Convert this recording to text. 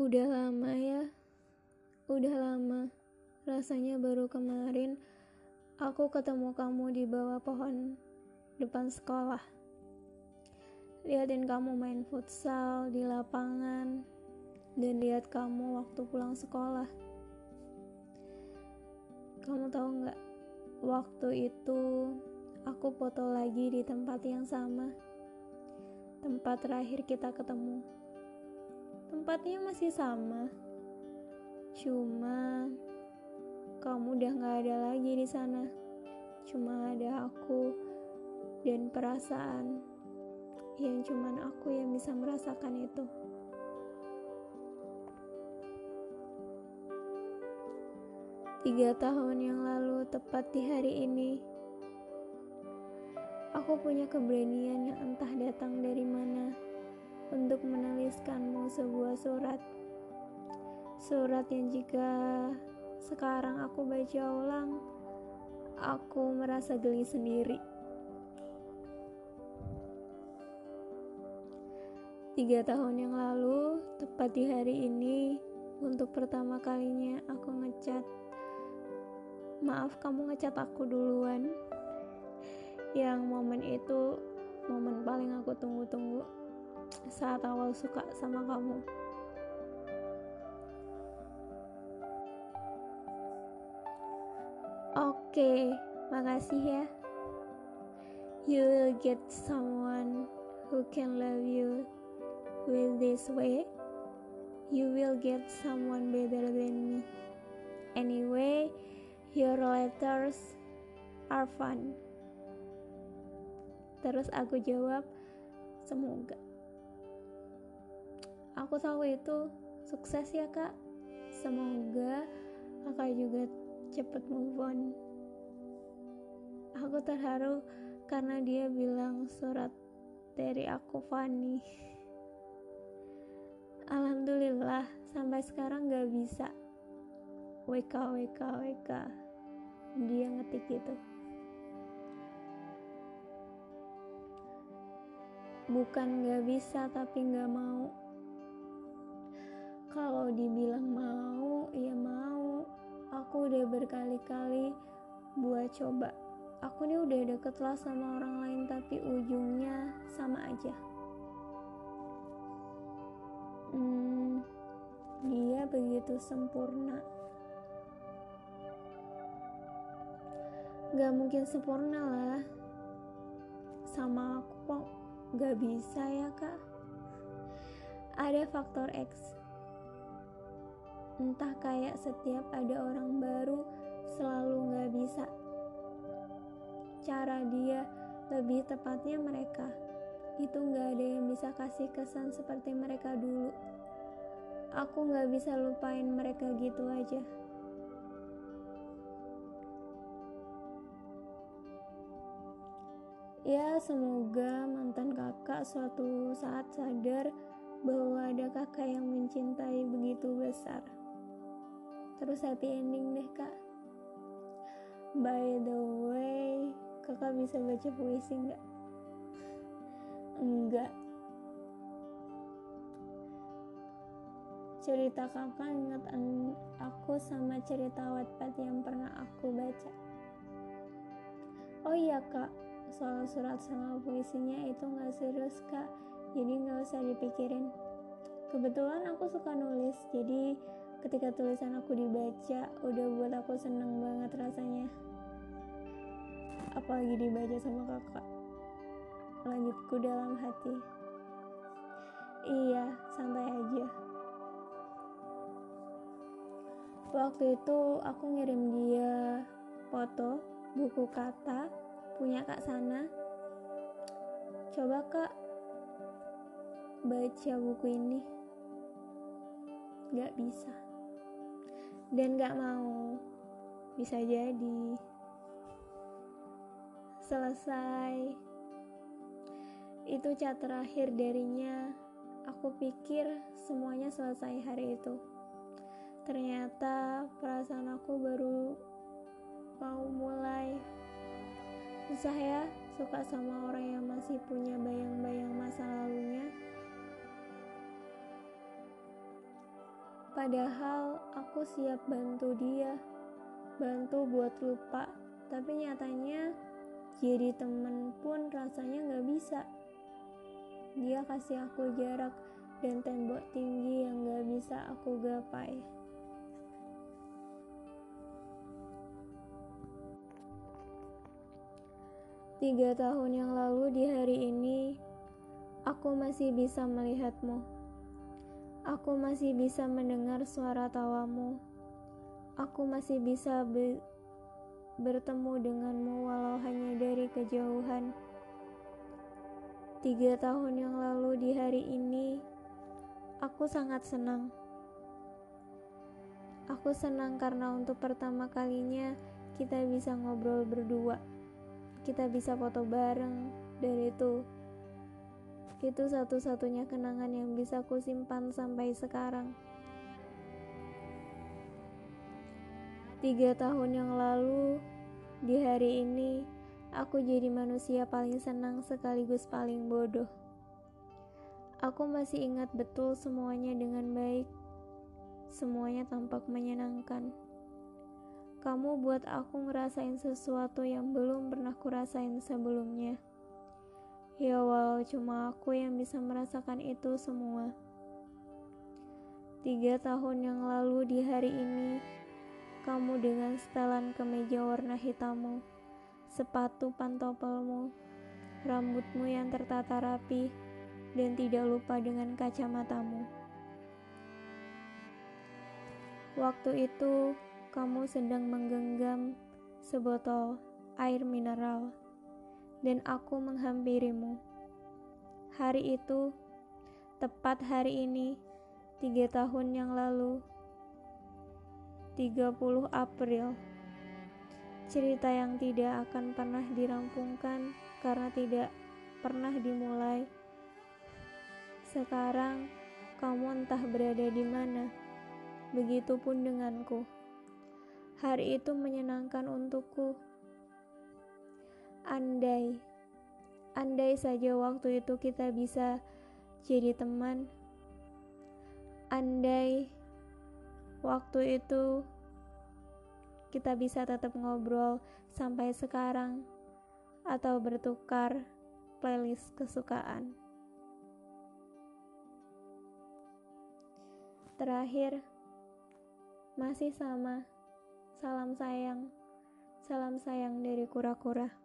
Udah lama ya, udah lama. Rasanya baru kemarin aku ketemu kamu di bawah pohon depan sekolah. Liatin kamu main futsal di lapangan dan lihat kamu waktu pulang sekolah. Kamu tahu nggak? Waktu itu aku foto lagi di tempat yang sama. Tempat terakhir kita ketemu. Tempatnya masih sama. Cuma kamu udah nggak ada lagi di sana. Cuma ada aku dan perasaan yang cuman aku yang bisa merasakan itu. Tiga tahun yang lalu, tepat di hari ini, aku punya keberanian yang entah datang dari mana untuk menuliskanmu sebuah surat. Surat yang jika sekarang aku baca ulang, aku merasa geli sendiri. Tiga tahun yang lalu, tepat di hari ini, untuk pertama kalinya aku ngecat maaf kamu ngecat aku duluan yang momen itu momen paling aku tunggu-tunggu saat awal suka sama kamu oke makasih ya you will get someone who can love you with this way you will get someone better than me anyway Your letters are fun. Terus aku jawab, semoga. Aku tahu itu sukses ya kak. Semoga kakak juga cepet move on. Aku terharu karena dia bilang surat dari aku Fanny. Alhamdulillah sampai sekarang gak bisa WK WK WK dia ngetik gitu bukan gak bisa tapi gak mau kalau dibilang mau ya mau. Aku udah berkali-kali buat coba. Aku nih udah deket lah sama orang lain tapi ujungnya sama aja. Hmm, dia begitu sempurna. Gak mungkin sempurna lah. Sama aku kok gak bisa ya kak? Ada faktor X Entah kayak setiap ada orang baru Selalu gak bisa. Cara dia lebih tepatnya mereka. Itu gak ada yang bisa kasih kesan seperti mereka dulu. Aku gak bisa lupain mereka gitu aja. Ya, semoga mantan kakak suatu saat sadar bahwa ada kakak yang mencintai begitu besar. Terus happy ending deh, Kak. By the way, kakak bisa baca puisi nggak? Enggak. Cerita kakak ingat aku sama cerita Wattpad yang pernah aku baca. Oh iya, Kak soal surat sama puisinya itu gak serius kak jadi gak usah dipikirin kebetulan aku suka nulis jadi ketika tulisan aku dibaca udah buat aku seneng banget rasanya. Apalagi dibaca sama kakak. Langitku dalam hati. Iya santai aja. Waktu itu aku ngirim dia foto buku kata punya kak sana. Coba kak baca buku ini. Gak bisa dan gak mau. Bisa jadi. Selesai. Itu cat terakhir darinya. Aku pikir semuanya selesai hari itu. Ternyata perasaan aku baru mau mulai. Susah ya suka sama orang yang masih punya bayang-bayang masa lalunya. Padahal aku siap bantu dia, bantu buat lupa, tapi nyatanya jadi temen pun rasanya gak bisa. Dia kasih aku jarak dan tembok tinggi yang gak bisa aku gapai. Tiga tahun yang lalu di hari ini, aku masih bisa melihatmu. Aku masih bisa mendengar suara tawamu. Aku masih bisa be bertemu denganmu walau hanya dari kejauhan. Tiga tahun yang lalu di hari ini, aku sangat senang. Aku senang karena untuk pertama kalinya kita bisa ngobrol berdua kita bisa foto bareng dan itu itu satu-satunya kenangan yang bisa ku simpan sampai sekarang. Tiga tahun yang lalu, di hari ini, aku jadi manusia paling senang sekaligus paling bodoh. Aku masih ingat betul semuanya dengan baik. Semuanya tampak menyenangkan. Kamu buat aku ngerasain sesuatu yang belum pernah kurasain sebelumnya. Ya walau cuma aku yang bisa merasakan itu semua. Tiga tahun yang lalu di hari ini, kamu dengan setelan kemeja warna hitammu, sepatu pantopelmu, rambutmu yang tertata rapi, dan tidak lupa dengan kacamatamu. Waktu itu, kamu sedang menggenggam sebotol air mineral, dan aku menghampirimu. Hari itu, tepat hari ini, tiga tahun yang lalu, 30 April, cerita yang tidak akan pernah dirampungkan karena tidak pernah dimulai. Sekarang, kamu entah berada di mana, begitupun denganku. Hari itu menyenangkan untukku. Andai, andai saja waktu itu kita bisa jadi teman. Andai waktu itu kita bisa tetap ngobrol sampai sekarang atau bertukar playlist kesukaan. Terakhir, masih sama. Salam sayang, salam sayang dari kura-kura.